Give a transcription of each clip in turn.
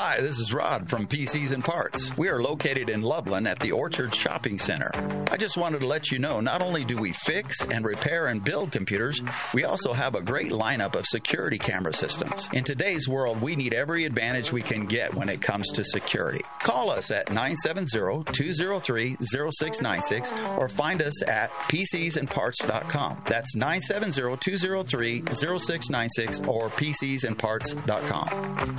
Hi, this is Rod from PCs and Parts. We are located in Loveland at the Orchard Shopping Center. I just wanted to let you know not only do we fix and repair and build computers, we also have a great lineup of security camera systems. In today's world, we need every advantage we can get when it comes to security. Call us at 970-203-0696 or find us at PCsandparts.com. That's 970-203-0696 or PCsandparts.com.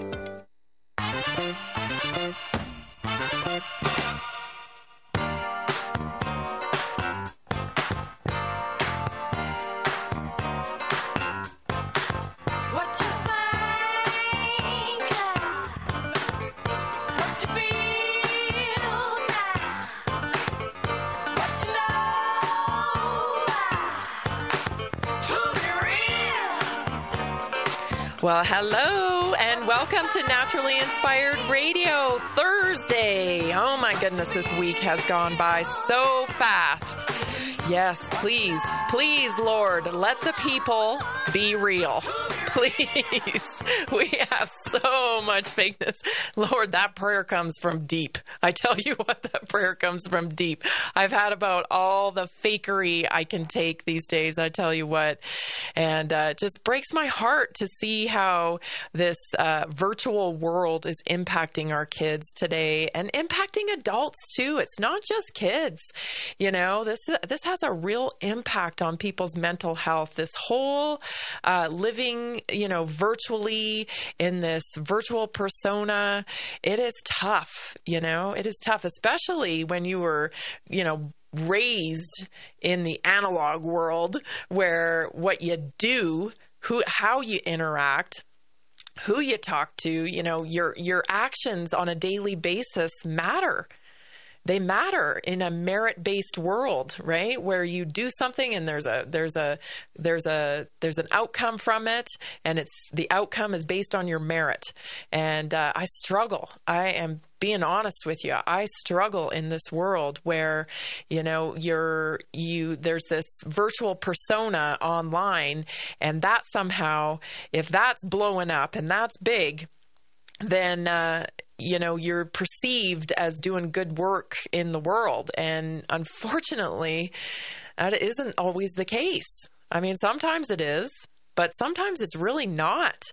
Hello and welcome to Naturally Inspired Radio Thursday. Oh my goodness, this week has gone by so fast. Yes, please, please, Lord, let the people be real. Please. Much fakeness. Lord, that prayer comes from deep. I tell you what, that prayer comes from deep. I've had about all the fakery I can take these days. I tell you what. And uh, it just breaks my heart to see how this uh, virtual world is impacting our kids today and impacting adults too. It's not just kids. You know, this this has a real impact on people's mental health, this whole uh, living, you know, virtually in this virtual persona, it is tough, you know, it is tough, especially when you were, you know, raised in the analog world where what you do, who, how you interact, who you talk to, you know, your your actions on a daily basis matter they matter in a merit-based world, right? Where you do something and there's a there's a there's a there's an outcome from it, and it's the outcome is based on your merit. And uh, I struggle. I am being honest with you. I struggle in this world where you know you're you there's this virtual persona online, and that somehow if that's blowing up and that's big then uh, you know you're perceived as doing good work in the world. And unfortunately that isn't always the case. I mean sometimes it is but sometimes it's really not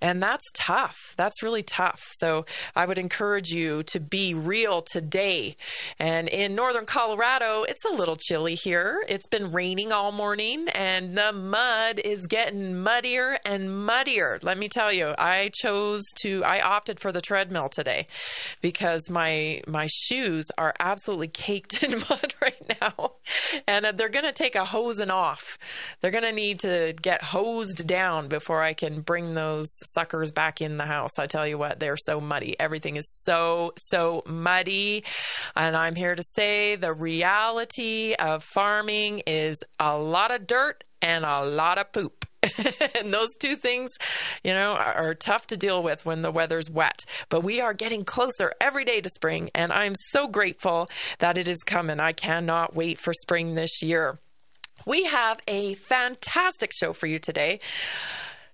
and that's tough. That's really tough. So I would encourage you to be real today. And in northern Colorado, it's a little chilly here. It's been raining all morning and the mud is getting muddier and muddier. Let me tell you, I chose to, I opted for the treadmill today because my, my shoes are absolutely caked in mud right now. And uh, they're going to take a hosing off. They're going to need to get hosed down before I can bring those suckers back in the house. I tell you what, they're so muddy. Everything is so, so muddy. And I'm here to say the reality of farming is a lot of dirt and a lot of poop. and those two things, you know, are, are, tough to deal with when the weather's wet. But we are getting closer every day to spring, and I'm so grateful that it is coming. I cannot wait for spring this year. We have a fantastic show for you today.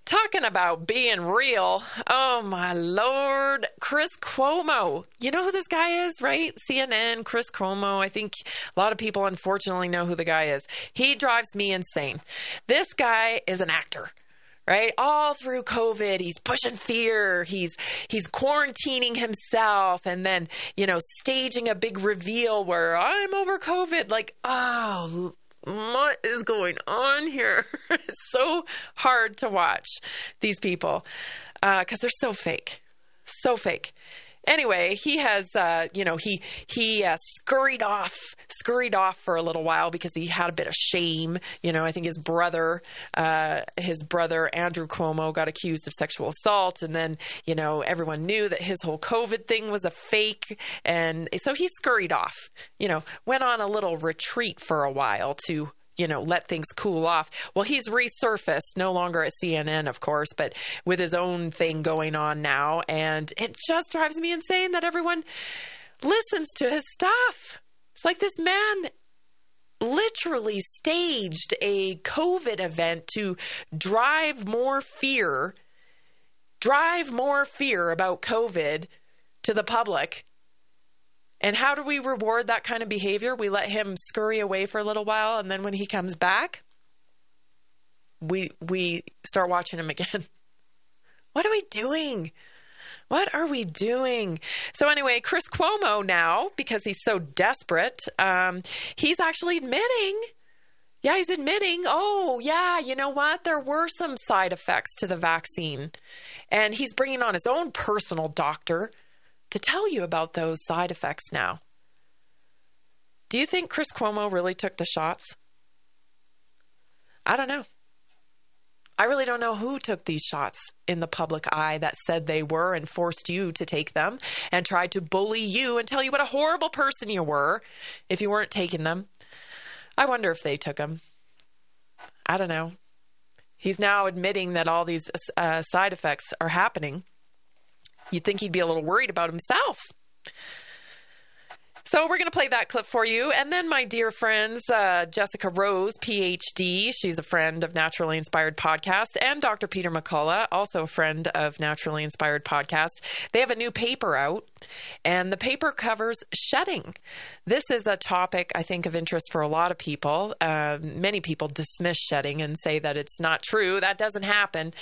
Talking about being real. Oh my lord. Chris Cuomo. You know who this guy is, right? CNN, Chris Cuomo. I think a lot of people unfortunately know who the guy is. He drives me insane. This guy is an actor right all through covid he's pushing fear he's he's quarantining himself and then you know staging a big reveal where i'm over covid like oh what is going on here? it's so hard to watch these people because uh, they're so fake, so fake. Anyway, he has, uh, you know, he he uh, scurried off, scurried off for a little while because he had a bit of shame. You know, I think his brother, uh, his brother Andrew Cuomo, got accused of sexual assault, and then you know everyone knew that his whole COVID thing was a fake, and so he scurried off. You know, went on a little retreat for a while to you know, let things cool off. Well, he's resurfaced, no longer at CNN, of course, but with his own thing going on now. And it just drives me insane that everyone listens to his stuff. It's like this man literally staged a COVID event to drive more fear, drive more fear about COVID to the public and how do we reward that kind of behavior? We let him scurry away for a little while, and then when he comes back, we we start watching him again. what are we doing? What are we doing? So anyway, Chris Cuomo now, because he's so desperate, um, he's actually admitting. Yeah, he's admitting, oh, yeah, you know what? There were some side effects to the vaccine. And he's bringing on his own personal doctor to tell you about those side effects now. Do you think Chris Cuomo really took the shots? I don't know. I really don't know who took these shots in the public eye that said they were and forced you to take them and tried to bully you and tell you what a horrible person you were if you weren't taking them. I wonder if they took them. I don't know. He's now admitting that all these uh, side effects are happening. You'd think he'd be a little worried about himself. So we're going to play that clip for you. And then, my dear friends, uh, Jessica Rose, PhD, she's a friend of Naturally Inspired Podcast, and Dr. Peter McCullough, also a friend of Naturally Inspired Podcast. They have a new paper out, and the paper covers shedding. This is a topic I think of interest for a lot of people. Uh, many people dismiss shedding and say that it's not true. That doesn't happen.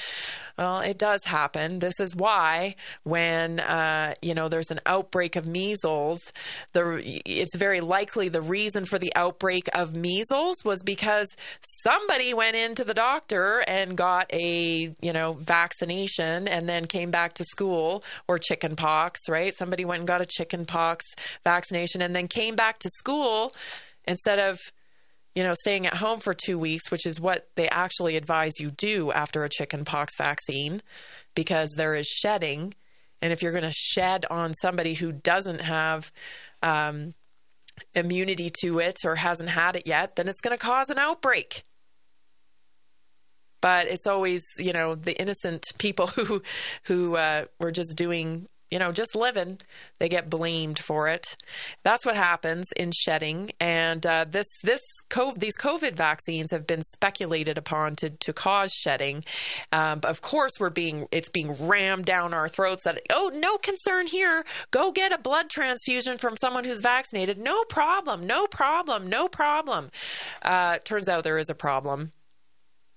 Well, it does happen. This is why when uh, you know there's an outbreak of measles, the it's very likely the reason for the outbreak of measles was because somebody went into the doctor and got a you know vaccination and then came back to school or chicken pox, right? Somebody went and got a chicken pox vaccination and then came back to school instead of you know, staying at home for two weeks, which is what they actually advise you do after a chickenpox vaccine, because there is shedding. And if you're going to shed on somebody who doesn't have um, immunity to it or hasn't had it yet, then it's going to cause an outbreak. But it's always, you know, the innocent people who who uh, were just doing you know, just living, they get blamed for it. That's what happens in shedding. And uh, this this COVID, these COVID vaccines have been speculated upon to to cause shedding. Um, of course, we're being it's being rammed down our throats that oh no concern here. Go get a blood transfusion from someone who's vaccinated. No problem. No problem. No problem. Uh, turns out there is a problem.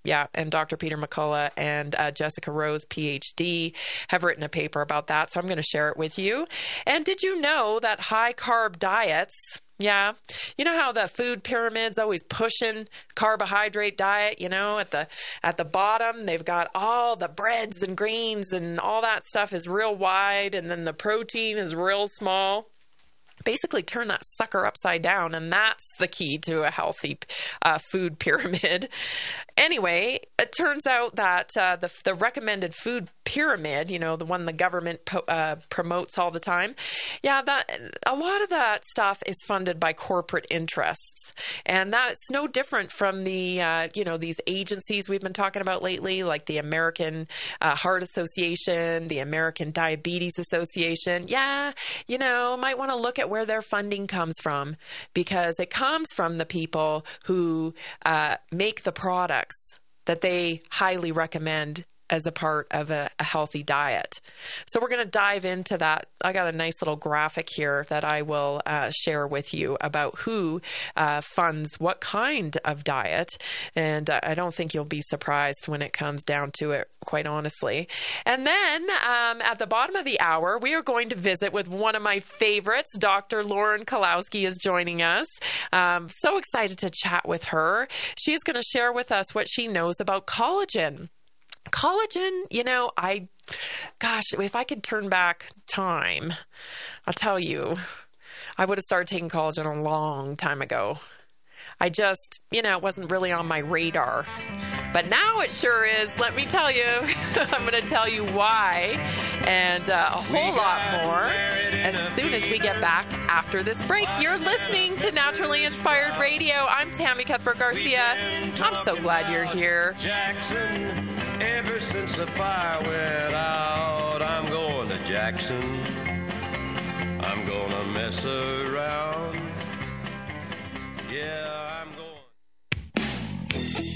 Yeah, and Dr. Peter McCullough and uh, Jessica Rose, PhD, have written a paper about that. So I'm going to share it with you. And did you know that high carb diets, yeah. You know how the food pyramid's always pushing carbohydrate diet, you know, at the at the bottom they've got all the breads and grains and all that stuff is real wide and then the protein is real small basically turn that sucker upside down, and that's the key to a healthy uh, food pyramid. anyway, it turns out that uh, the, the recommended food pyramid, you know, the one the government po- uh, promotes all the time, yeah, that a lot of that stuff is funded by corporate interests, and that's no different from the uh, you know these agencies we've been talking about lately, like the American uh, Heart Association, the American Diabetes Association. Yeah, you know, might want to look at where their funding comes from because it comes from the people who uh, make the products that they highly recommend as a part of a, a healthy diet. So we're going to dive into that. I got a nice little graphic here that I will uh, share with you about who uh, funds what kind of diet. And uh, I don't think you'll be surprised when it comes down to it, quite honestly. And then um, at the bottom of the hour, we are going to visit with one of my favorites. Dr. Lauren Kalowski is joining us. Um, so excited to chat with her. She's going to share with us what she knows about collagen collagen, you know, I, gosh, if I could turn back time, I'll tell you, I would have started taking collagen a long time ago. I just, you know, it wasn't really on my radar. But now it sure is. Let me tell you. I'm going to tell you why and uh, a whole lot more as soon as we get back after this break. You're listening to Naturally Inspired Radio. I'm Tammy Cuthbert Garcia. I'm so glad you're here. Jackson. Ever since the fire went out, I'm going to Jackson. I'm gonna mess around. Yeah.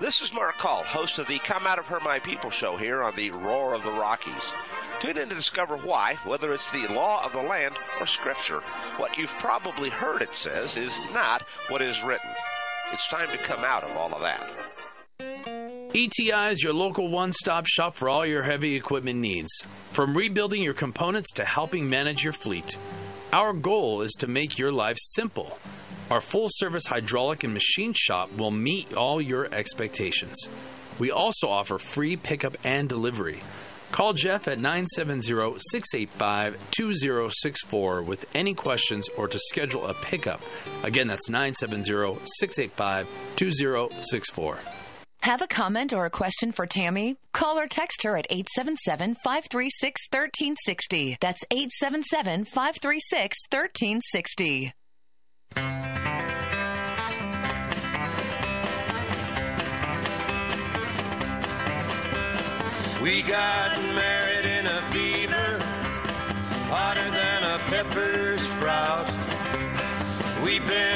This is Mark Call, host of the Come Out of Her My People show here on the Roar of the Rockies. Tune in to discover why, whether it's the law of the land or scripture, what you've probably heard it says is not what is written. It's time to come out of all of that. ETI is your local one stop shop for all your heavy equipment needs, from rebuilding your components to helping manage your fleet. Our goal is to make your life simple our full service hydraulic and machine shop will meet all your expectations. We also offer free pickup and delivery. Call Jeff at 970 685 2064 with any questions or to schedule a pickup. Again, that's 970 685 2064. Have a comment or a question for Tammy? Call or text her at 877 536 1360. That's 877 536 1360. We got married in a fever, hotter than a pepper sprout. We've been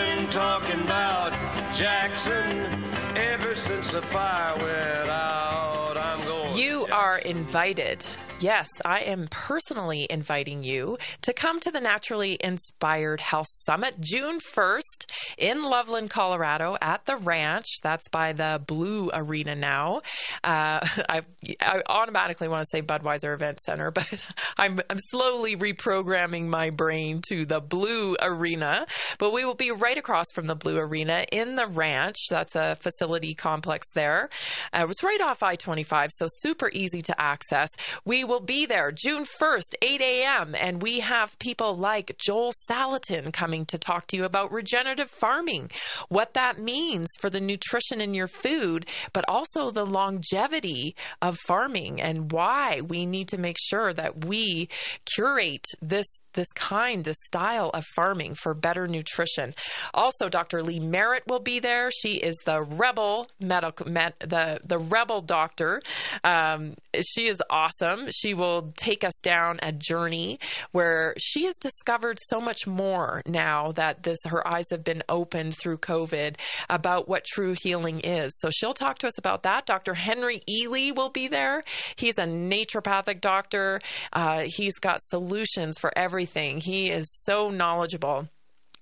the fire went out, I'm going. You are invited. Yes, I am personally inviting you to come to the Naturally Inspired Health Summit June 1st in Loveland, Colorado at the ranch. That's by the Blue Arena now. Uh, I, I, automatically want to say Budweiser Event Center, but I'm, I'm slowly reprogramming my brain to the Blue Arena. But we will be right across from the Blue Arena in the ranch. That's a facility complex there. Uh, it's right off I 25, so super easy to access. We will be there June 1st, 8 a.m., and we have people like Joel Salatin coming to talk to you about regenerative farming, what that means for the nutrition in your food, but also the longevity of farming and why we need to make sure that we curate this this kind, this style of farming for better nutrition. Also, Dr. Lee Merritt will be there. She is the rebel medical, med, the the rebel doctor. Um, she is awesome. She will take us down a journey where she has discovered so much more now that this her eyes have been opened through COVID about what true healing is. So she'll talk to us about that. Dr. Henry Ealy will be there. He's a naturopathic doctor. Uh, he's got solutions for everything. He is so knowledgeable.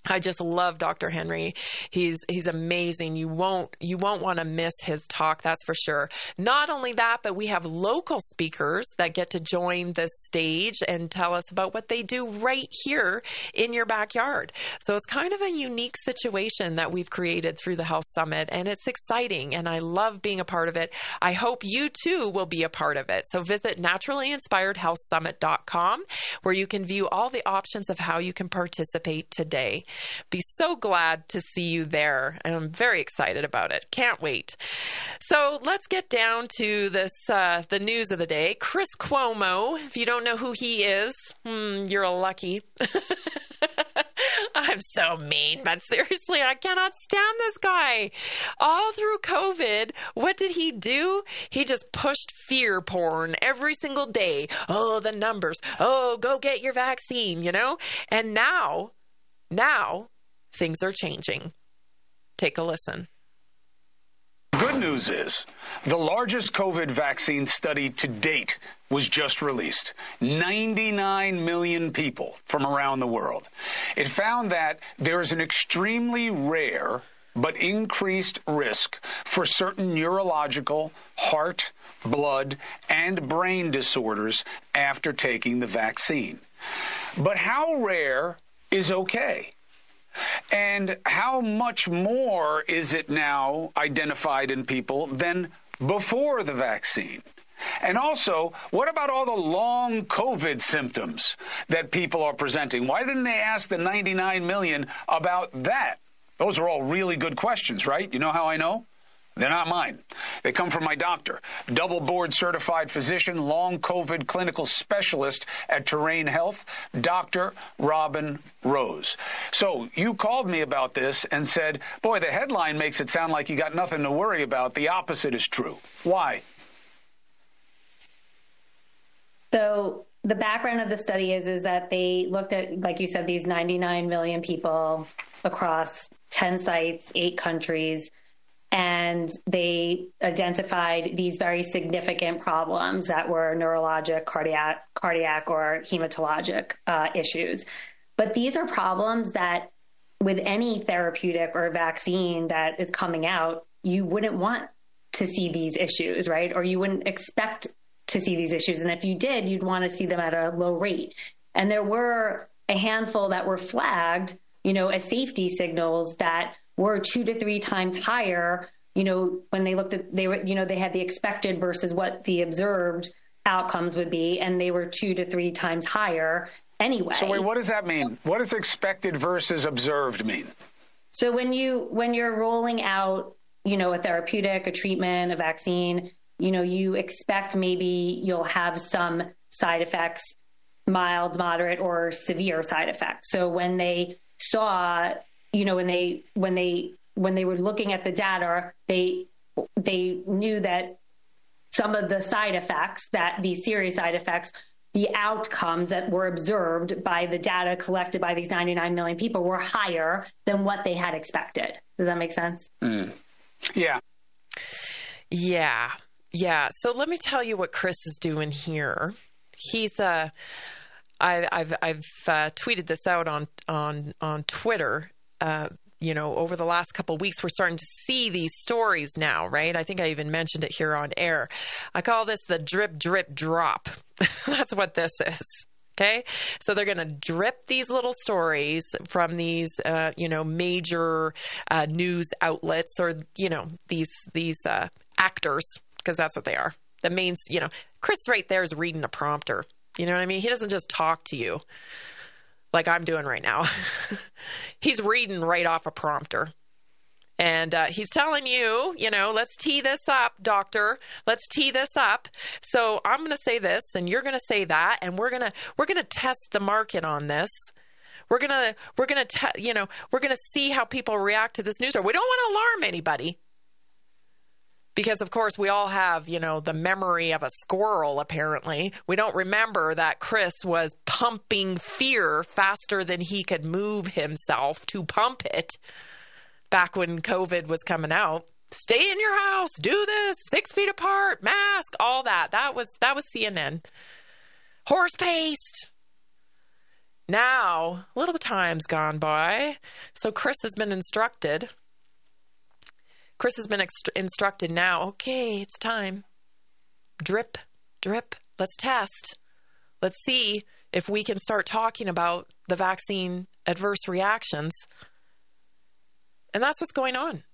I just love Dr. Henry. He's he's amazing. You won't you won't want to miss his talk, that's for sure. Not only that, but we have local speakers that get to join the stage and tell us about what they do right here in your backyard. So it's kind of a unique situation that we've created through the Health Summit and it's exciting and I love being a part of it. I hope you too will be a part of it. So visit naturallyinspiredhealthsummit.com where you can view all the options of how you can participate today. Be so glad to see you there. I'm very excited about it. Can't wait. So let's get down to this uh, the news of the day. Chris Cuomo. If you don't know who he is, hmm, you're a lucky. I'm so mean, but seriously, I cannot stand this guy. All through COVID, what did he do? He just pushed fear porn every single day. Oh, the numbers. Oh, go get your vaccine, you know? And now now, things are changing. Take a listen. Good news is the largest COVID vaccine study to date was just released 99 million people from around the world. It found that there is an extremely rare but increased risk for certain neurological, heart, blood, and brain disorders after taking the vaccine. But how rare is okay. And how much more is it now identified in people than before the vaccine? And also, what about all the long COVID symptoms that people are presenting? Why didn't they ask the 99 million about that? Those are all really good questions, right? You know how I know? They're not mine. They come from my doctor, double board certified physician, long COVID clinical specialist at Terrain Health, Dr. Robin Rose. So you called me about this and said, boy, the headline makes it sound like you got nothing to worry about. The opposite is true. Why? So the background of the study is is that they looked at, like you said, these 99 million people across 10 sites, eight countries and they identified these very significant problems that were neurologic, cardiac, cardiac or hematologic uh, issues. But these are problems that, with any therapeutic or vaccine that is coming out, you wouldn't want to see these issues, right? Or you wouldn't expect to see these issues. And if you did, you'd want to see them at a low rate. And there were a handful that were flagged, you know, as safety signals that were two to three times higher. You know, when they looked at they were, you know, they had the expected versus what the observed outcomes would be, and they were two to three times higher anyway. So wait, what does that mean? What does expected versus observed mean? So when you when you're rolling out, you know, a therapeutic, a treatment, a vaccine, you know, you expect maybe you'll have some side effects, mild, moderate, or severe side effects. So when they saw you know when they when they when they were looking at the data, they they knew that some of the side effects that these serious side effects the outcomes that were observed by the data collected by these 99 million people were higher than what they had expected. Does that make sense? Mm. Yeah. Yeah. Yeah. So let me tell you what Chris is doing here. He's uh I, I've I've uh, tweeted this out on on on Twitter. Uh, you know, over the last couple weeks, we're starting to see these stories now, right? I think I even mentioned it here on air. I call this the drip, drip, drop. That's what this is. Okay. So they're going to drip these little stories from these, uh, you know, major uh, news outlets or, you know, these, these uh, actors, because that's what they are. The main, you know, Chris right there is reading a prompter. You know what I mean? He doesn't just talk to you like I'm doing right now. he's reading right off a prompter. And uh, he's telling you, you know, let's tee this up, doctor. Let's tee this up. So I'm going to say this, and you're going to say that, and we're going to we're going to test the market on this. We're gonna we're gonna te- you know we're gonna see how people react to this news story. We don't want to alarm anybody because of course we all have you know the memory of a squirrel apparently. We don't remember that chris was pumping fear faster than he could move himself to pump it back when covid was coming out. Stay in your house do this six feet apart mask all that. That was that was cnn horse paste. Now a little time's gone by. So chris has been instructed Chris has been ext- instructed now okay, it's time. Drip, drip, let's test. Let's see if we can start talking about the vaccine adverse reactions. And that's what's going on.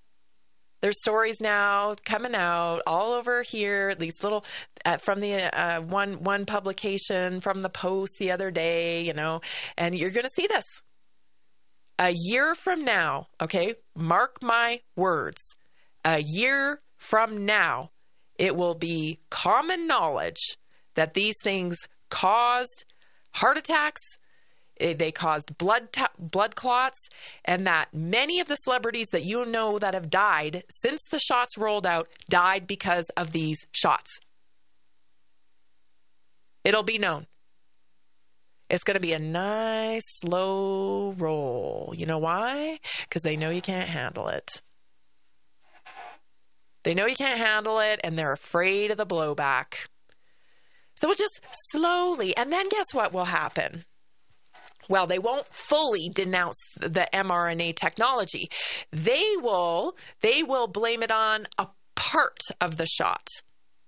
There's stories now coming out all over here. These little uh, from the uh, one one publication from the Post the other day, you know, and you're going to see this a year from now. Okay, mark my words a year from now, it will be common knowledge that these things caused heart attacks, eh, they caused blood t- blood clots, and that many of the celebrities that you know that have died since the shots rolled out died because of these shots. It'll be known. It's going to be a nice slow roll. You know why? Because they know you can't handle it. They know you can't handle it and they're afraid of the blowback. So it just slowly, and then guess what will happen? Well, they won't fully denounce the mRNA technology. They will they will blame it on a part of the shot.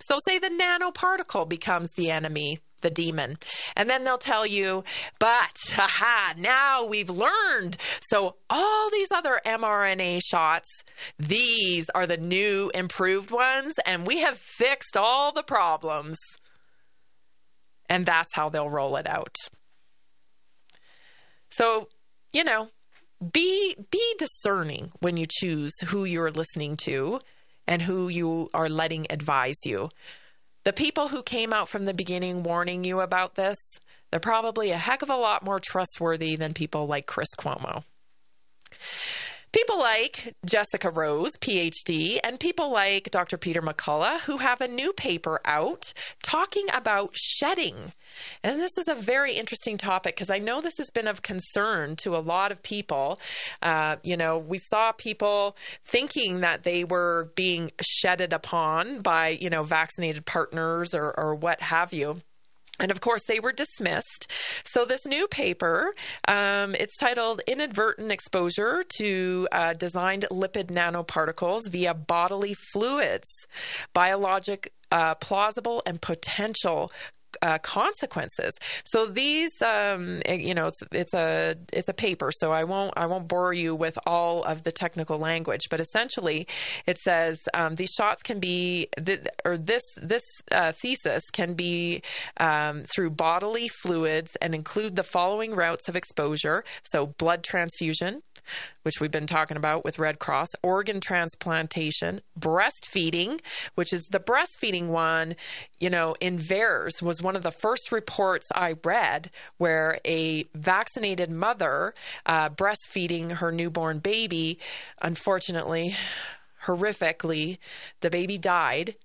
So say the nanoparticle becomes the enemy the demon. And then they'll tell you, but haha, now we've learned. So all these other mRNA shots, these are the new improved ones, and we have fixed all the problems. And that's how they'll roll it out. So, you know, be be discerning when you choose who you're listening to and who you are letting advise you. The people who came out from the beginning warning you about this, they're probably a heck of a lot more trustworthy than people like Chris Cuomo. People like Jessica Rose, PhD, and people like Dr. Peter McCullough, who have a new paper out talking about shedding. And this is a very interesting topic because I know this has been of concern to a lot of people. Uh, you know, we saw people thinking that they were being shedded upon by, you know, vaccinated partners or, or what have you. And of course, they were dismissed. So, this new paper, um, it's titled Inadvertent Exposure to uh, Designed Lipid Nanoparticles via Bodily Fluids Biologic, uh, Plausible, and Potential uh, consequences. So these, um, you know, it's it's a it's a paper, so I won't I won't bore you with all of the technical language, but essentially, it says um, these shots can be th- or this this uh, thesis can be um, through bodily fluids and include the following routes of exposure: so blood transfusion, which we've been talking about with Red Cross, organ transplantation, breastfeeding, which is the breastfeeding one, you know, in VAERS was one of the first reports I read where a vaccinated mother uh, breastfeeding her newborn baby, unfortunately, horrifically, the baby died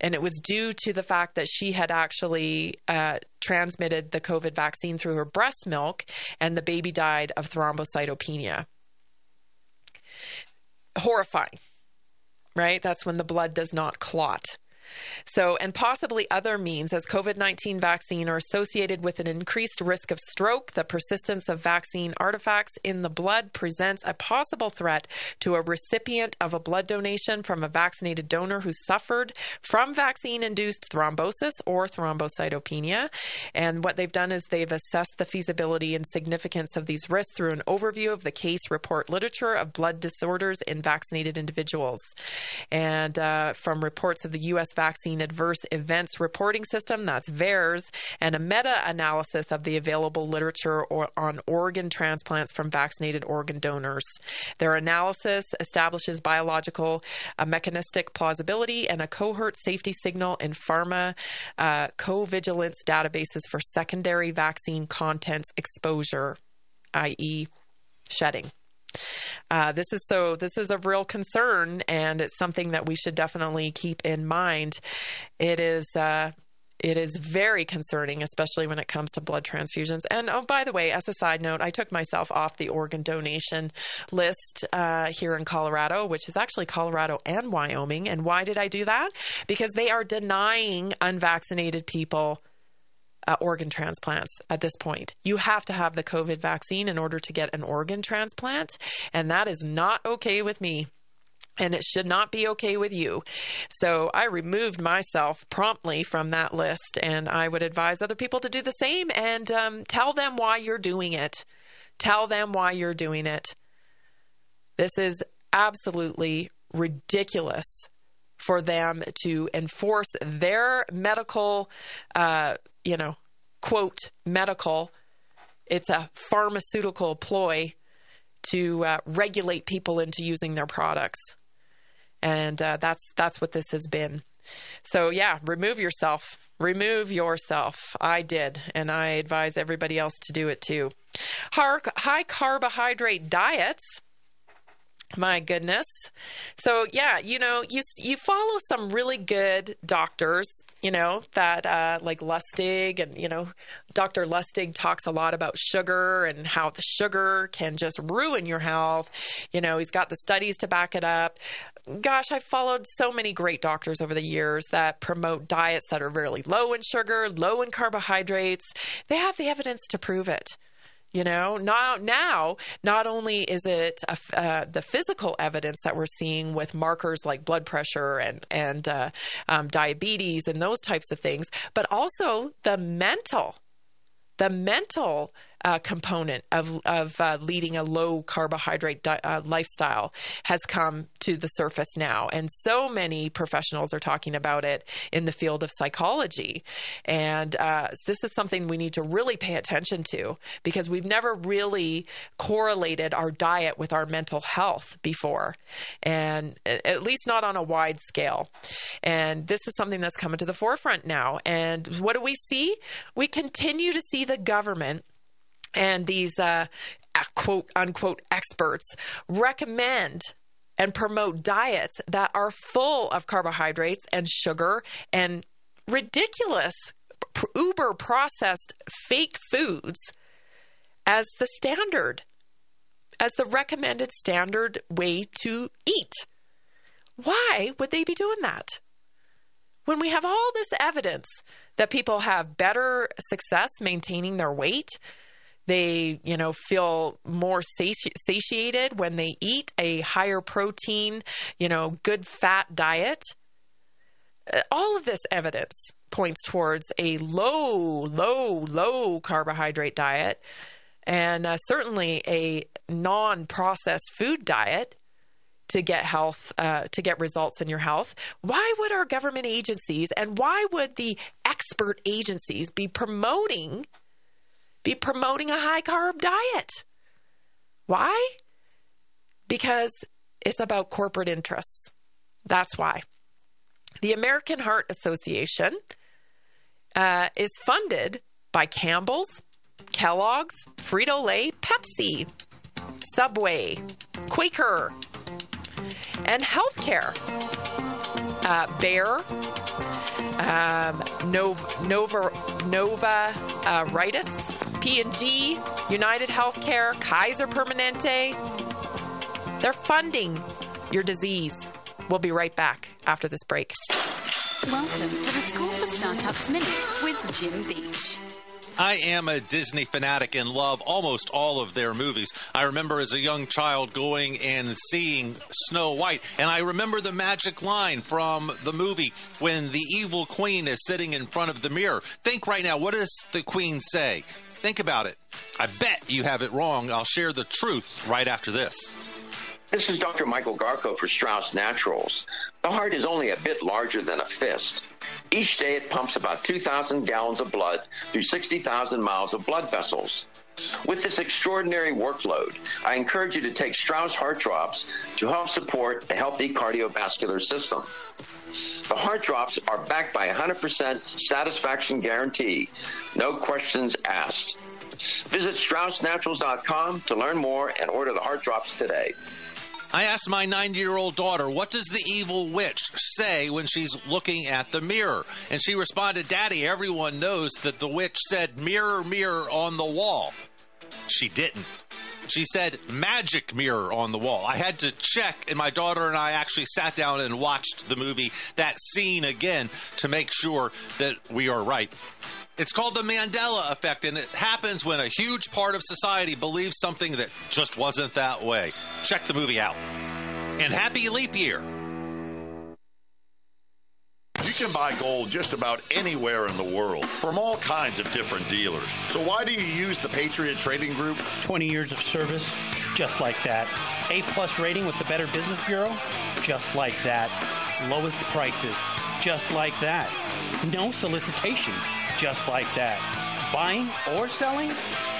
and it was due to the fact that she had actually uh, transmitted the COVID vaccine through her breast milk, and the baby died of thrombocytopenia horrifying. right? That's when the blood does not clot. So, and possibly other means, as COVID 19 vaccine are associated with an increased risk of stroke, the persistence of vaccine artifacts in the blood presents a possible threat to a recipient of a blood donation from a vaccinated donor who suffered from vaccine induced thrombosis or thrombocytopenia. And what they've done is they've assessed the feasibility and significance of these risks through an overview of the case report literature of blood disorders in vaccinated individuals. And uh, from reports of the U.S. Vaccine Adverse Events Reporting System, that's VAERS, and a meta analysis of the available literature or, on organ transplants from vaccinated organ donors. Their analysis establishes biological mechanistic plausibility and a cohort safety signal in pharma uh, co-vigilance databases for secondary vaccine contents exposure, i.e., shedding. Uh, this is so. This is a real concern, and it's something that we should definitely keep in mind. It is. Uh, it is very concerning, especially when it comes to blood transfusions. And oh, by the way, as a side note, I took myself off the organ donation list uh, here in Colorado, which is actually Colorado and Wyoming. And why did I do that? Because they are denying unvaccinated people uh, organ transplants at this point. You have to have the COVID vaccine in order to get an organ transplant, and that is not okay with me. And it should not be okay with you. So I removed myself promptly from that list, and I would advise other people to do the same and um, tell them why you're doing it. Tell them why you're doing it. This is absolutely ridiculous for them to enforce their medical, uh, you know, quote, medical. It's a pharmaceutical ploy to uh, regulate people into using their products. And uh, that's that's what this has been. So yeah, remove yourself. Remove yourself. I did, and I advise everybody else to do it too. High carbohydrate diets my goodness. So yeah, you know, you you follow some really good doctors, you know, that uh, like Lustig and you know, Dr. Lustig talks a lot about sugar and how the sugar can just ruin your health. You know, he's got the studies to back it up. Gosh, I've followed so many great doctors over the years that promote diets that are really low in sugar, low in carbohydrates. They have the evidence to prove it. You know, now now not only is it a, uh, the physical evidence that we're seeing with markers like blood pressure and and uh, um, diabetes and those types of things, but also the mental the mental uh, component of, of uh, leading a low carbohydrate di- uh, lifestyle has come to the surface now. And so many professionals are talking about it in the field of psychology. And uh, this is something we need to really pay attention to because we've never really correlated our diet with our mental health before, and at least not on a wide scale. And this is something that's coming to the forefront now. And what do we see? We continue to see the government and these uh, quote unquote experts recommend and promote diets that are full of carbohydrates and sugar and ridiculous uber processed fake foods as the standard as the recommended standard way to eat. Why would they be doing that? When we have all this evidence that people have better success maintaining their weight they, you know, feel more sati- satiated when they eat a higher protein, you know, good fat diet. Uh, all of this evidence points towards a low, low, low carbohydrate diet and uh, certainly a non processed food diet to get health, uh, to get results in your health. Why would our government agencies and why would the expert agencies be promoting be promoting a high carb diet. Why? Because it's about corporate interests. That's why. The American Heart Association uh, is funded by Campbell's, Kellogg's, Frito Lay, Pepsi, Subway, Quaker, and healthcare. Uh, Bayer, um, Nova, Nova, uh, P&G, United Healthcare, Kaiser Permanente. They're funding your disease. We'll be right back after this break. Welcome to the School for Startups Minute with Jim Beach. I am a Disney fanatic and love almost all of their movies. I remember as a young child going and seeing Snow White, and I remember the magic line from the movie when the evil queen is sitting in front of the mirror. Think right now, what does the queen say? Think about it. I bet you have it wrong. I'll share the truth right after this. This is Dr. Michael Garko for Strauss Naturals. The heart is only a bit larger than a fist. Each day it pumps about 2,000 gallons of blood through 60,000 miles of blood vessels. With this extraordinary workload, I encourage you to take Strauss Heart Drops to help support a healthy cardiovascular system. The heart drops are backed by a 100% satisfaction guarantee. No questions asked. Visit StraussNaturals.com to learn more and order the heart drops today. I asked my 90 year old daughter, what does the evil witch say when she's looking at the mirror? And she responded, Daddy, everyone knows that the witch said, Mirror, mirror on the wall. She didn't. She said, Magic mirror on the wall. I had to check, and my daughter and I actually sat down and watched the movie, that scene again, to make sure that we are right. It's called the Mandela effect, and it happens when a huge part of society believes something that just wasn't that way. Check the movie out. And happy leap year. You can buy gold just about anywhere in the world from all kinds of different dealers. So why do you use the Patriot Trading Group? 20 years of service, just like that. A plus rating with the Better Business Bureau, just like that. Lowest prices, just like that. No solicitation, just like that. Buying or selling,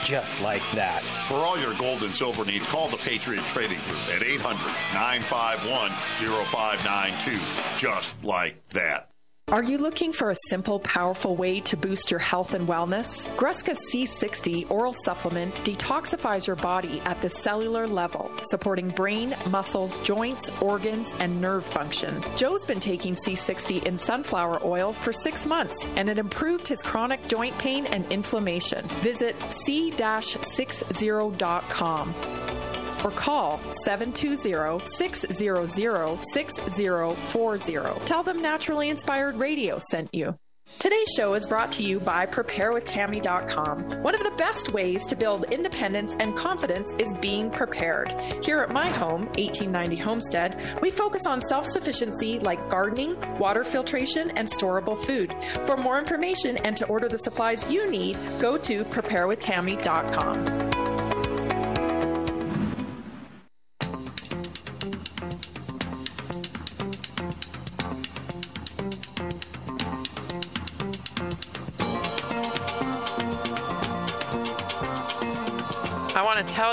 just like that. For all your gold and silver needs, call the Patriot Trading Group at 800 951 0592. Just like that. Are you looking for a simple, powerful way to boost your health and wellness? Gruska C60 oral supplement detoxifies your body at the cellular level, supporting brain, muscles, joints, organs, and nerve function. Joe's been taking C60 in sunflower oil for six months, and it improved his chronic joint pain and inflammation. Visit c-60.com or call 720-600-6040. Tell them Naturally Inspired Radio sent you. Today's show is brought to you by PrepareWithTammy.com. One of the best ways to build independence and confidence is being prepared. Here at my home, 1890 Homestead, we focus on self sufficiency like gardening, water filtration, and storable food. For more information and to order the supplies you need, go to PrepareWithTammy.com.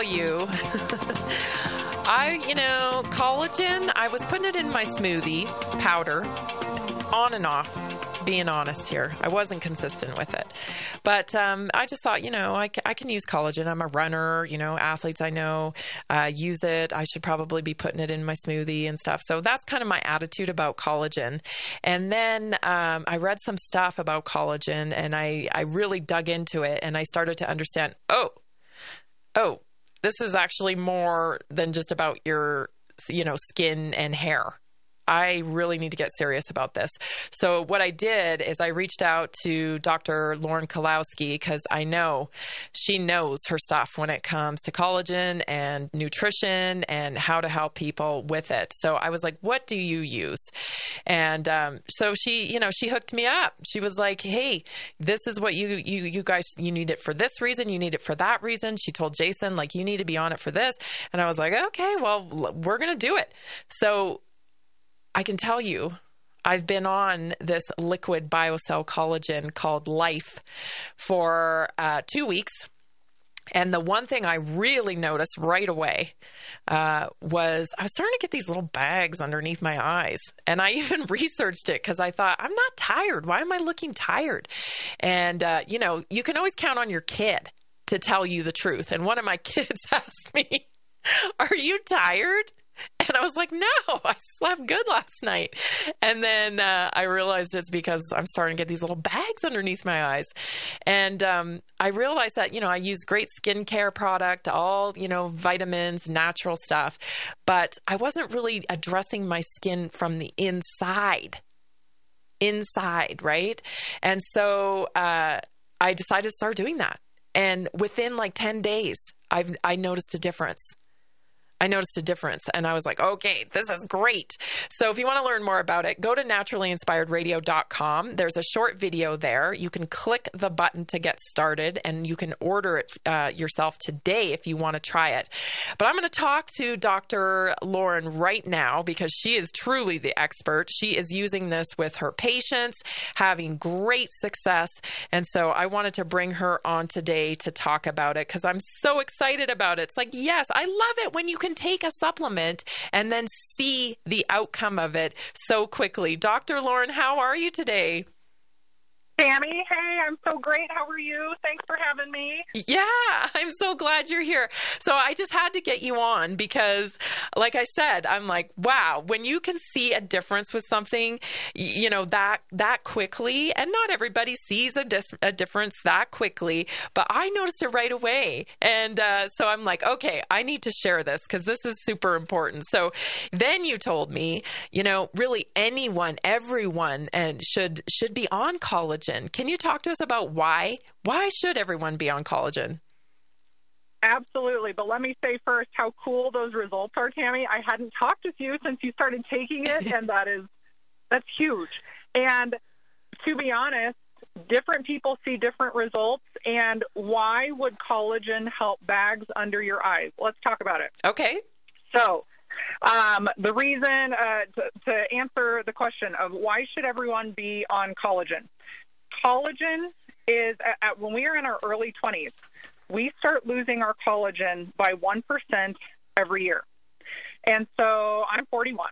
you, I, you know, collagen, I was putting it in my smoothie powder on and off. Being honest here, I wasn't consistent with it. But um, I just thought, you know, I, I, can use collagen. I'm a runner, you know, athletes I know uh, use it. I should probably be putting it in my smoothie and stuff. So that's kind of my attitude about collagen. And then um, I read some stuff about collagen and I, I really dug into it and I started to understand, oh, oh, this is actually more than just about your, you know, skin and hair. I really need to get serious about this. So, what I did is I reached out to Dr. Lauren Kalowski because I know she knows her stuff when it comes to collagen and nutrition and how to help people with it. So, I was like, What do you use? And um, so she, you know, she hooked me up. She was like, Hey, this is what you, you, you guys, you need it for this reason, you need it for that reason. She told Jason, like, you need to be on it for this. And I was like, Okay, well, we're going to do it. So, I can tell you, I've been on this liquid biocell collagen called Life for uh, two weeks. And the one thing I really noticed right away uh, was I was starting to get these little bags underneath my eyes. And I even researched it because I thought, I'm not tired. Why am I looking tired? And, uh, you know, you can always count on your kid to tell you the truth. And one of my kids asked me, Are you tired? And I was like, no, I slept good last night. And then uh, I realized it's because I'm starting to get these little bags underneath my eyes. And um, I realized that, you know, I use great skincare product, all, you know, vitamins, natural stuff, but I wasn't really addressing my skin from the inside. Inside, right? And so uh, I decided to start doing that. And within like 10 days, I've I noticed a difference. I noticed a difference and I was like, okay, this is great. So if you want to learn more about it, go to naturallyinspiredradio.com. There's a short video there. You can click the button to get started and you can order it uh, yourself today if you want to try it. But I'm going to talk to Dr. Lauren right now because she is truly the expert. She is using this with her patients, having great success. And so I wanted to bring her on today to talk about it because I'm so excited about it. It's like, yes, I love it when you can take a supplement and then see the outcome of it so quickly. Dr. Lauren, how are you today? Tammy, hey, I'm so great. How are you? Thanks for having me. Yeah, I'm so glad you're here. So I just had to get you on because, like I said, I'm like, wow, when you can see a difference with something, you know that that quickly, and not everybody sees a, dis- a difference that quickly, but I noticed it right away, and uh, so I'm like, okay, I need to share this because this is super important. So then you told me, you know, really anyone, everyone, and should should be on college collagen. Can you talk to us about why? Why should everyone be on collagen? Absolutely. But let me say first how cool those results are, Tammy. I hadn't talked with you since you started taking it, and that is that's huge. And to be honest, different people see different results. And why would collagen help bags under your eyes? Let's talk about it. Okay. So, um, the reason uh, to, to answer the question of why should everyone be on collagen, collagen is at, at, when we are in our early 20s, we start losing our collagen by 1% every year. And so I'm 41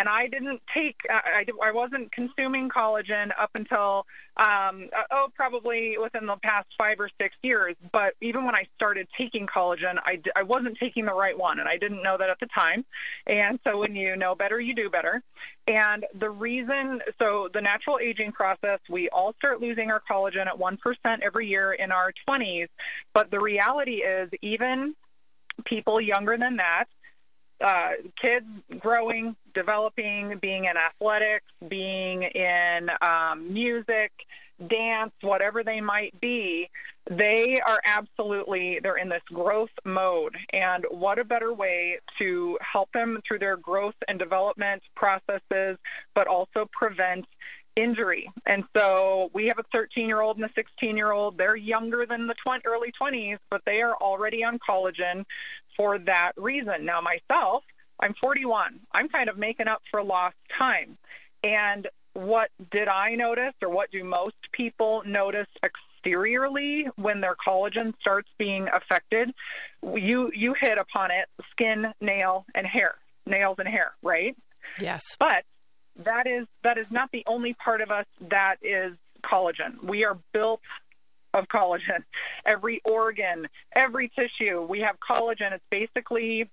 and I didn't take, I, I wasn't consuming collagen up until, um, uh, oh, probably within the past five or six years. But even when I started taking collagen, I, I wasn't taking the right one, and I didn't know that at the time. And so when you know better, you do better. And the reason, so the natural aging process, we all start losing our collagen at 1% every year in our 20s. But the reality is, even people younger than that, uh, kids growing, developing, being in athletics, being in um, music, dance, whatever they might be, they are absolutely they're in this growth mode. And what a better way to help them through their growth and development processes, but also prevent injury. And so we have a 13 year old and a 16 year old. They're younger than the 20, early 20s, but they are already on collagen for that reason. Now, myself, I'm 41. I'm kind of making up for lost time. And what did I notice, or what do most people notice exteriorly when their collagen starts being affected? You you hit upon it: skin, nail, and hair, nails and hair, right? Yes. But that is that is not the only part of us that is collagen. We are built of collagen. Every organ, every tissue, we have collagen. It's basically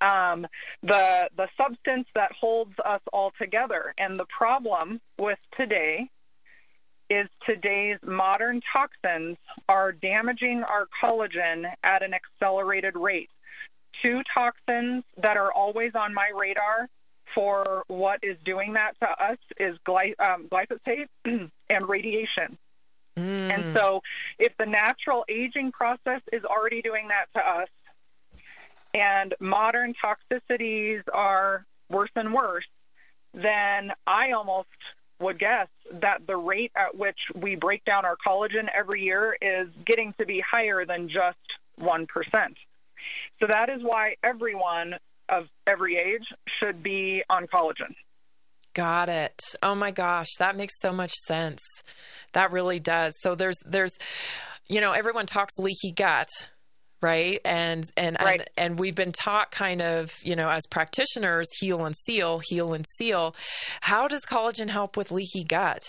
um, the the substance that holds us all together. And the problem with today is today's modern toxins are damaging our collagen at an accelerated rate. Two toxins that are always on my radar for what is doing that to us is gly- um, glyphosate and radiation. Mm. And so, if the natural aging process is already doing that to us, and modern toxicities are worse and worse, then I almost would guess that the rate at which we break down our collagen every year is getting to be higher than just 1%. So that is why everyone of every age should be on collagen. Got it. Oh my gosh, that makes so much sense. That really does. So there's there's you know, everyone talks leaky gut, right? And and right. and and we've been taught kind of, you know, as practitioners, heal and seal, heal and seal. How does collagen help with leaky gut?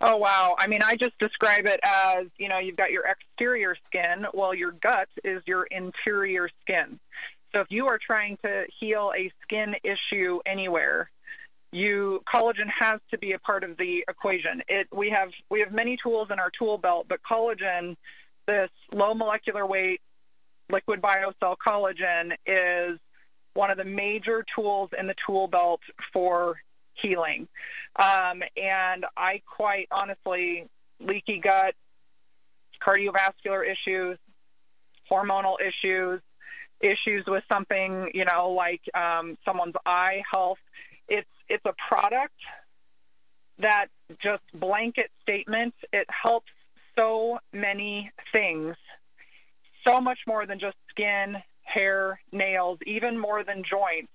Oh wow. I mean, I just describe it as, you know, you've got your exterior skin, well your gut is your interior skin. So if you are trying to heal a skin issue anywhere, you collagen has to be a part of the equation. It we have we have many tools in our tool belt, but collagen, this low molecular weight liquid biocell collagen is one of the major tools in the tool belt for healing. Um, and I quite honestly, leaky gut, cardiovascular issues, hormonal issues, issues with something, you know, like um, someone's eye health. It's it's a product that just blanket statement. It helps so many things, so much more than just skin, hair, nails, even more than joints.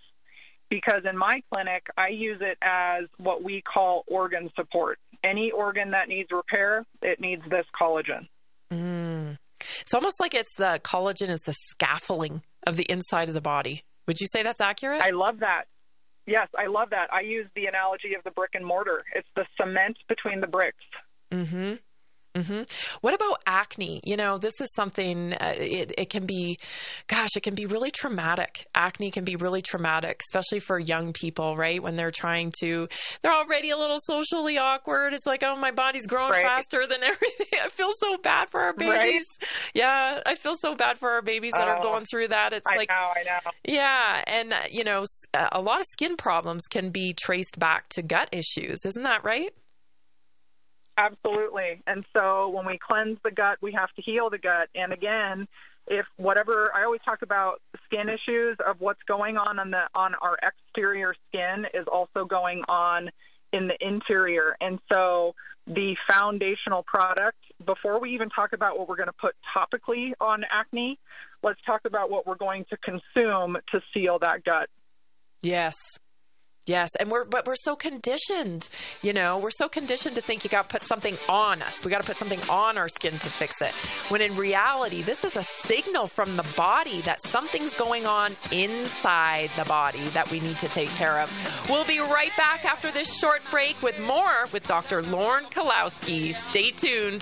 Because in my clinic, I use it as what we call organ support. Any organ that needs repair, it needs this collagen. Mm. It's almost like it's the collagen is the scaffolding of the inside of the body. Would you say that's accurate? I love that. Yes, I love that. I use the analogy of the brick and mortar. It's the cement between the bricks. Mm-hmm. Mm-hmm. What about acne? You know, this is something, uh, it, it can be, gosh, it can be really traumatic. Acne can be really traumatic, especially for young people, right? When they're trying to, they're already a little socially awkward. It's like, oh, my body's growing Right. faster than everything. I feel so bad for our babies. Right. Yeah, I feel so bad for our babies that are Oh, going through that. It's I like, know, I know. yeah, and, uh, you know, uh, a lot of skin problems can be traced back to gut issues. Isn't that right? Absolutely. And so when we cleanse the gut, we have to heal the gut. And again, if whatever I always talk about skin issues of what's going on on the on our exterior skin is also going on in the interior. And so the foundational product before we even talk about what we're going to put topically on acne, let's talk about what we're going to consume to seal that gut. Yes. Yes, and we're but we're so conditioned, you know, we're so conditioned to think you got to put something on us. We got to put something on our skin to fix it. When in reality, this is a signal from the body that something's going on inside the body that we need to take care of. We'll be right back after this short break with more with Dr. Lauren Kalowski. Stay tuned.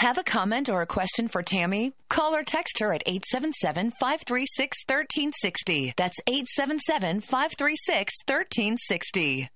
Have a comment or a question for Tammy? Call or text her at 877 536 1360. That's 877 536 1360.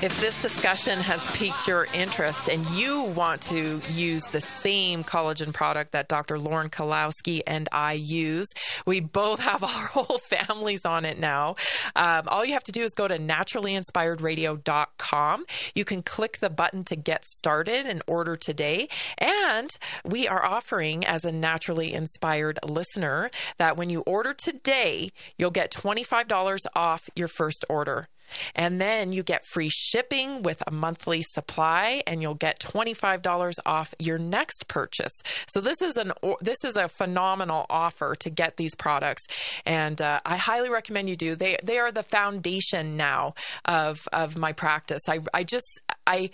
If this discussion has piqued your interest and you want to use the same collagen product that Dr. Lauren Kalowski and I use, we both have our whole families on it now. Um, all you have to do is go to naturallyinspiredradio.com. You can click the button to get started and order today. And we are offering, as a naturally inspired listener, that when you order today, you'll get $25 off your first order. And then you get free shipping with a monthly supply and you'll get $25 off your next purchase. So this is an this is a phenomenal offer to get these products and uh, I highly recommend you do. They they are the foundation now of of my practice. I I just I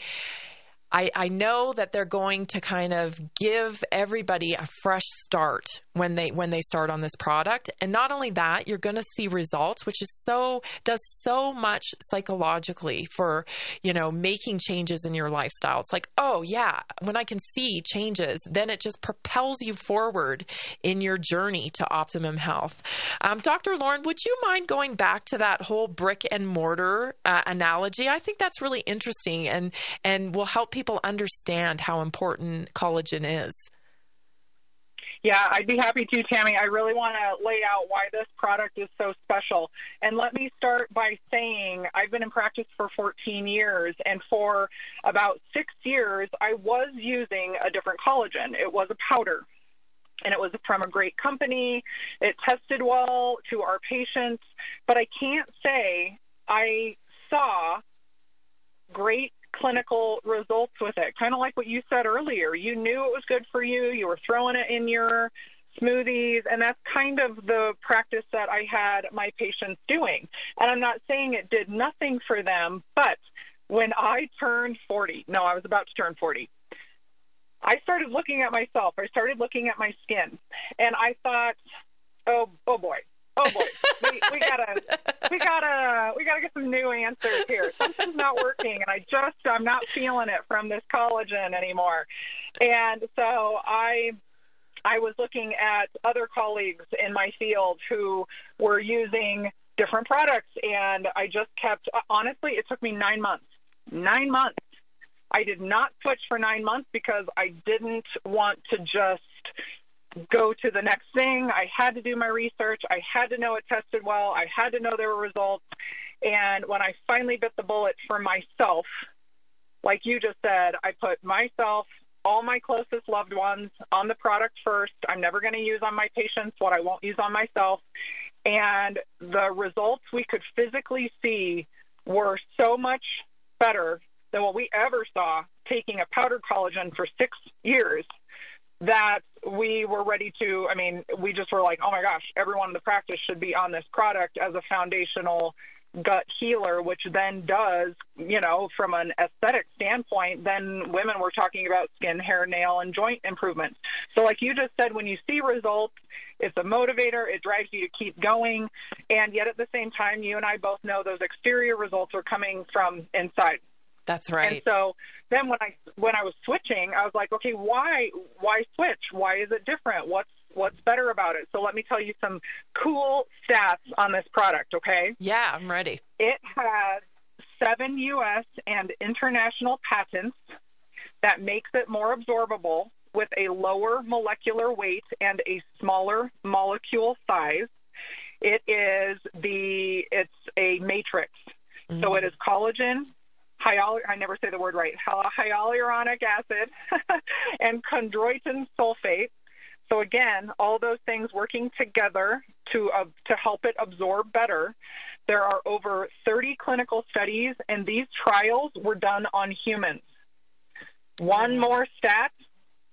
I, I know that they're going to kind of give everybody a fresh start when they when they start on this product. And not only that you're going to see results which is so does so much psychologically for you know making changes in your lifestyle. It's like oh yeah when i can see changes then it just propels you forward in your journey to optimum health. Um, dr lauren would you mind going back to that whole brick and mortar uh, analogy? I think that's really interesting and and will help people understand how important collagen is yeah, I'd be happy to, Tammy. I really want to lay out why this product is so special. And let me start by saying I've been in practice for 14 years, and for about six years, I was using a different collagen. It was a powder, and it was from a great company. It tested well to our patients, but I can't say I saw great clinical results with it. Kind of like what you said earlier. You knew it was good for you, you were throwing it in your smoothies, and that's kind of the practice that I had my patients doing. And I'm not saying it did nothing for them, but when I turned 40, no, I was about to turn 40. I started looking at myself. I started looking at my skin, and I thought, "Oh, oh boy, oh boy, we, we gotta, we gotta, we gotta get some new answers here. Something's not working, and I just, I'm not feeling it from this collagen anymore. And so I, I was looking at other colleagues in my field who were using different products, and I just kept. Honestly, it took me nine months. Nine months. I did not switch for nine months because I didn't want to just go to the next thing. I had to do my research. I had to know it tested well. I had to know there were results. And when I finally bit the bullet for myself, like you just said, I put myself, all my closest loved ones on the product first. I'm never going to use on my patients what I won't use on myself. And the results we could physically see were so much better than what we ever saw taking a powdered collagen for six years that we were ready to i mean we just were like oh my gosh everyone in the practice should be on this product as a foundational gut healer which then does you know from an aesthetic standpoint then women were talking about skin hair nail and joint improvements. So like you just said when you see results it's a motivator it drives you to keep going. And yet at the same time you and i both know those exterior results are coming from inside that's right. And so then when I when I was switching, I was like, okay, why why switch? Why is it different? What's what's better about it? So let me tell you some cool stats on this product, okay? Yeah, I'm ready. It has 7 US and international patents that makes it more absorbable with a lower molecular weight and a smaller molecule size. It is the it's a matrix. Mm-hmm. So it is collagen, hyal- I never say the word right, hyaluronic acid, and chondroitin sulfate. So again, all those things working together to uh, to help it absorb better. There are over 30 clinical studies, and these trials were done on humans. One more stat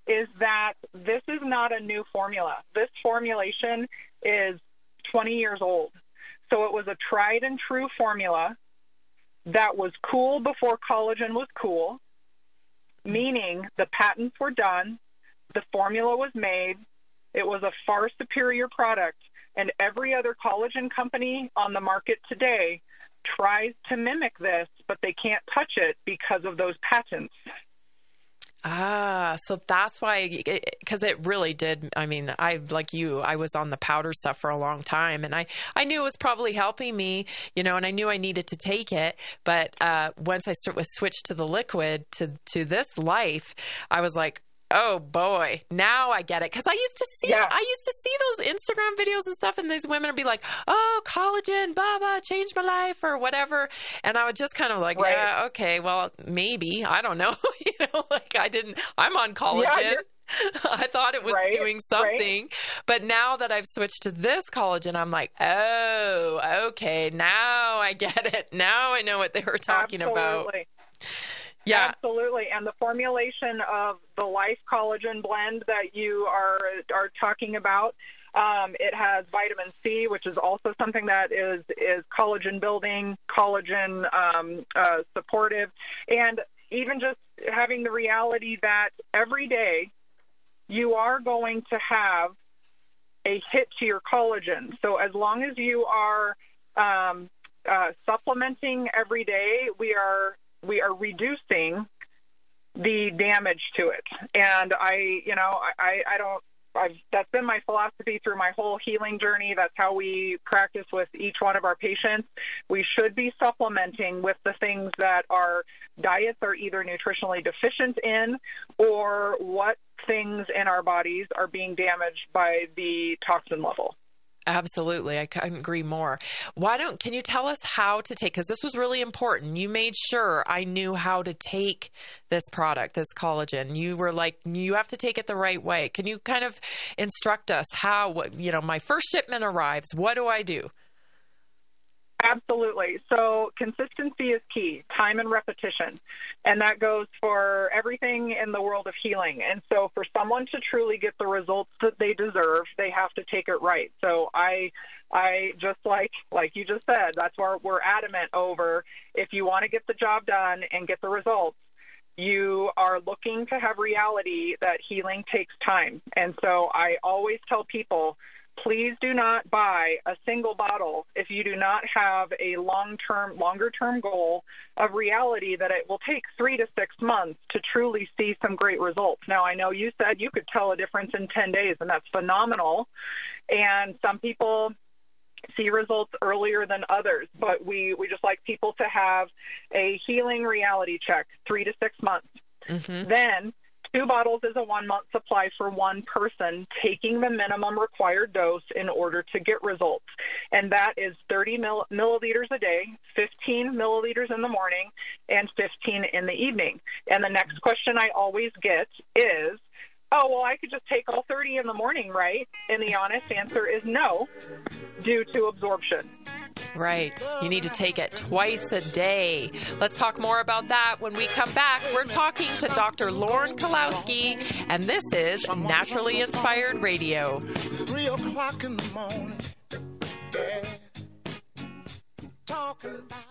is that this is not a new formula. This formulation is 20 years old. So it was a tried and true formula that was cool before collagen was cool, meaning the patents were done, the formula was made, it was a far superior product, and every other collagen company on the market today tries to mimic this, but they can't touch it because of those patents. Ah, so that's why, because it, it, really did. I mean, I like you, I was on the powder stuff for a long time, and I I knew it was probably helping me, you know, and I knew I needed to take it. But uh, once I start, was switched to the liquid to to this life, I was like, Oh boy, now I get it. Because I used to see, yeah. I used to see those Instagram videos and stuff, and these women would be like, "Oh, collagen, blah blah, changed my life or whatever," and I would just kind of like, right. "Yeah, okay, well, maybe I don't know." you know, like I didn't. I'm on collagen. Yeah, I thought it was Right, doing something. But now that I've switched to this collagen, I'm like, oh, okay, now I get it. Now I know what they were talking about. Yeah. Absolutely. And the formulation of the Life Collagen blend that you are are talking about, um, it has vitamin C, which is also something that is is collagen building, collagen um, uh, supportive, and even just having the reality that every day you are going to have a hit to your collagen. So as long as you are um, uh, supplementing every day, we are we are reducing the damage to it. And I, you know, I, I don't. I've, that's been my philosophy through my whole healing journey. That's how we practice with each one of our patients. We should be supplementing with the things that our diets are either nutritionally deficient in or what things in our bodies are being damaged by the toxin level. Absolutely. I couldn't agree more. Why don't, can you tell us how to take, because this was really important. You made sure I knew how to take this product, this collagen. You were like, you have to take it the right way. Can you kind of instruct us how, you know, my first shipment arrives. What do I do? Absolutely. So consistency is key, time and repetition. And that goes for everything in the world of healing. And so for someone to truly get the results that they deserve, they have to take it right. So I I just like like you just said, that's where we're adamant over if you want to get the job done and get the results, you are looking to have reality that healing takes time. And so I always tell people please do not buy a single bottle if you do not have a long-term longer-term goal of reality that it will take 3 to 6 months to truly see some great results. Now I know you said you could tell a difference in 10 days and that's phenomenal. And some people see results earlier than others, but we we just like people to have a healing reality check, 3 to 6 months. Mm-hmm. Then Two bottles is a one month supply for one person, taking the minimum required dose in order to get results. And that is 30 mill- milliliters a day, 15 milliliters in the morning, and 15 in the evening. And the next question I always get is, oh, well, I could just take all 30 in the morning, right? And the honest answer is no, due to absorption. Right. You need to take it twice a day. Let's talk more about that when we come back. We're talking to Dr. Lauren Kalowski, and this is Naturally Inspired Radio. Three o'clock in the morning. Yeah. Talking about.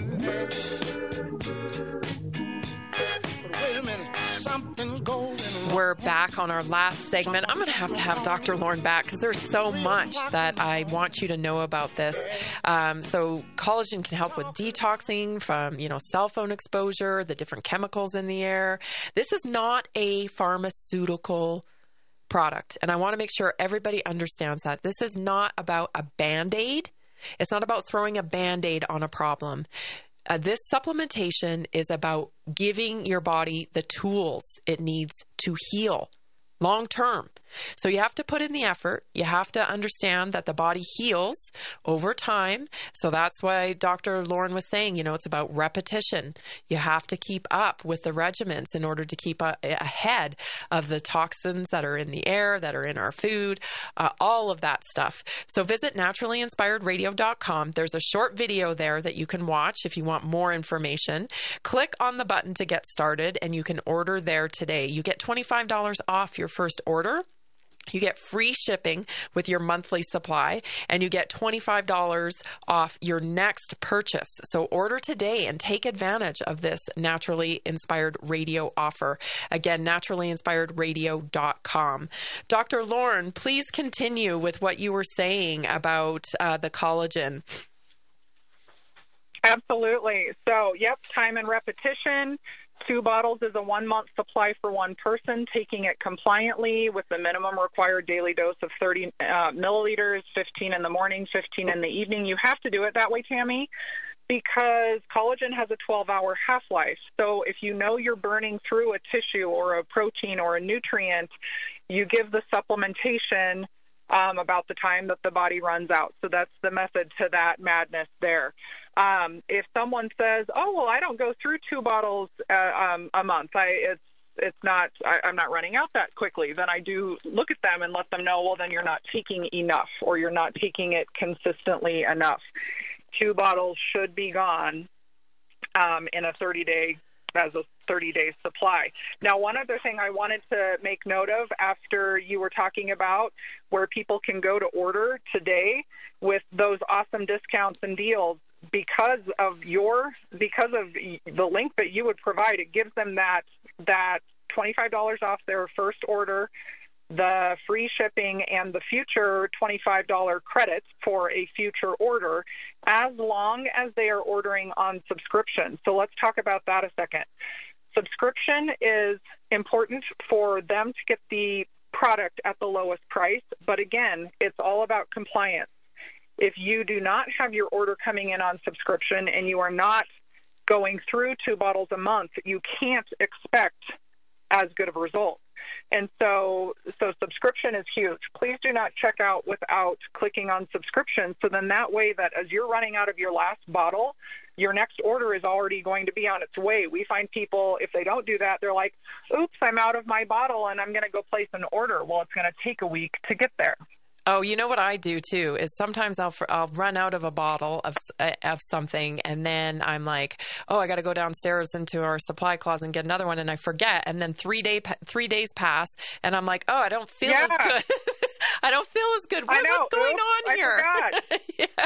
But wait a minute, We're back on our last segment. I'm going to have to have Dr. Lauren back because there's so much that I want you to know about this. Um, so, collagen can help with detoxing from, you know, cell phone exposure, the different chemicals in the air. This is not a pharmaceutical product. And I want to make sure everybody understands that. This is not about a band aid, it's not about throwing a band aid on a problem. Uh, this supplementation is about giving your body the tools it needs to heal long term. So you have to put in the effort. You have to understand that the body heals over time. So that's why Dr. Lauren was saying, you know, it's about repetition. You have to keep up with the regimens in order to keep a- ahead of the toxins that are in the air, that are in our food, uh, all of that stuff. So visit naturallyinspiredradio.com. There's a short video there that you can watch if you want more information. Click on the button to get started and you can order there today. You get $25 off your first order. You get free shipping with your monthly supply, and you get $25 off your next purchase. So order today and take advantage of this naturally inspired radio offer. Again, naturallyinspiredradio.com. Dr. Lauren, please continue with what you were saying about uh, the collagen. Absolutely. So, yep, time and repetition. Two bottles is a one month supply for one person, taking it compliantly with the minimum required daily dose of 30 uh, milliliters, 15 in the morning, 15 in the evening. You have to do it that way, Tammy, because collagen has a 12 hour half life. So if you know you're burning through a tissue or a protein or a nutrient, you give the supplementation um, about the time that the body runs out. So that's the method to that madness there. Um, if someone says, "Oh, well, I don't go through two bottles uh, um, a month. I it's it's not I, I'm not running out that quickly," then I do look at them and let them know, well, then you're not taking enough, or you're not taking it consistently enough. Two bottles should be gone um, in a 30 day as a 30 day supply. Now, one other thing I wanted to make note of after you were talking about where people can go to order today with those awesome discounts and deals because of your because of the link that you would provide it gives them that that $25 off their first order the free shipping and the future $25 credits for a future order as long as they are ordering on subscription. So let's talk about that a second. Subscription is important for them to get the product at the lowest price, but again, it's all about compliance. If you do not have your order coming in on subscription and you are not going through two bottles a month, you can't expect as good of a result. And so, so subscription is huge. Please do not check out without clicking on subscription. So then that way that as you're running out of your last bottle, your next order is already going to be on its way. We find people, if they don't do that, they're like, oops, I'm out of my bottle and I'm going to go place an order. Well, it's going to take a week to get there. Oh, you know what I do too is sometimes I'll I'll run out of a bottle of uh, of something and then I'm like, oh, I got to go downstairs into our supply closet and get another one, and I forget, and then three day three days pass, and I'm like, oh, I don't feel yeah. as good. I don't feel as good. What. What's going Oops, on I here? yes.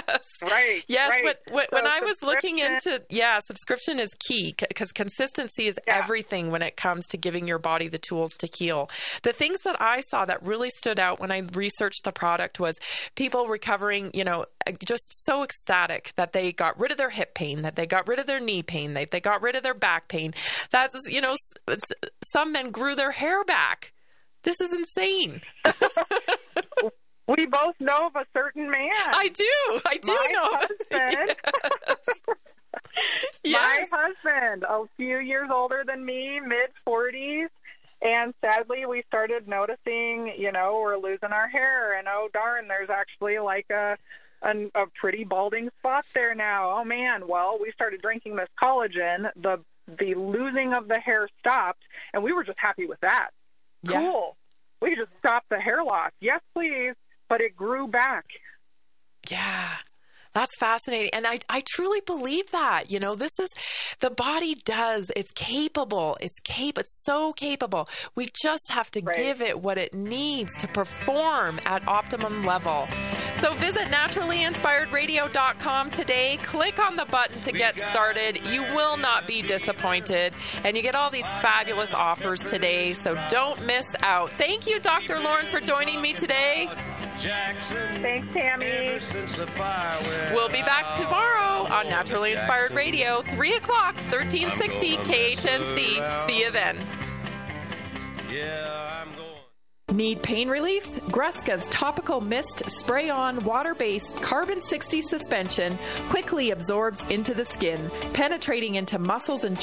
Right. Yes. right. But, when, So when I was looking into, yeah, subscription is key because consistency is everything when it comes to giving your body the tools to heal. The things that I saw that really stood out when I researched the product was people recovering, you know, uh, just so ecstatic that they got rid of their hip pain, that they got rid of their knee pain, that they got rid of their back pain. That's, you know, some men grew their hair back. This is insane. We both know of a certain man. I do. I do My know. husband. Yes. My husband, a few years older than me, mid 40s. And sadly, we started noticing, you know, we're losing our hair, and oh darn, there's actually like a a, a pretty balding spot there now. Oh man, well, we started drinking this collagen. The the losing of the hair stopped, and we were just happy with that. Yeah. Cool. We just stopped the hair loss. Yes, please. But it grew back. Yeah. That's fascinating. And I, I truly believe that. You know, this is the body does, it's capable. It's cap it's so capable. We just have to give it what it needs to perform at optimum level. So visit naturallyinspiredradio.com today. Click on the button to get started. You will not be disappointed. And you get all these fabulous offers today. So don't miss out. Thank you, Dr. Lauren, for joining me today. Thanks, Tammy. We'll be back tomorrow on Naturally Inspired Radio, 3 o'clock, 1360 KHNC. See you then. Need pain relief? Gresca's topical mist spray on water based carbon 60 suspension quickly absorbs into the skin, penetrating into muscles and joints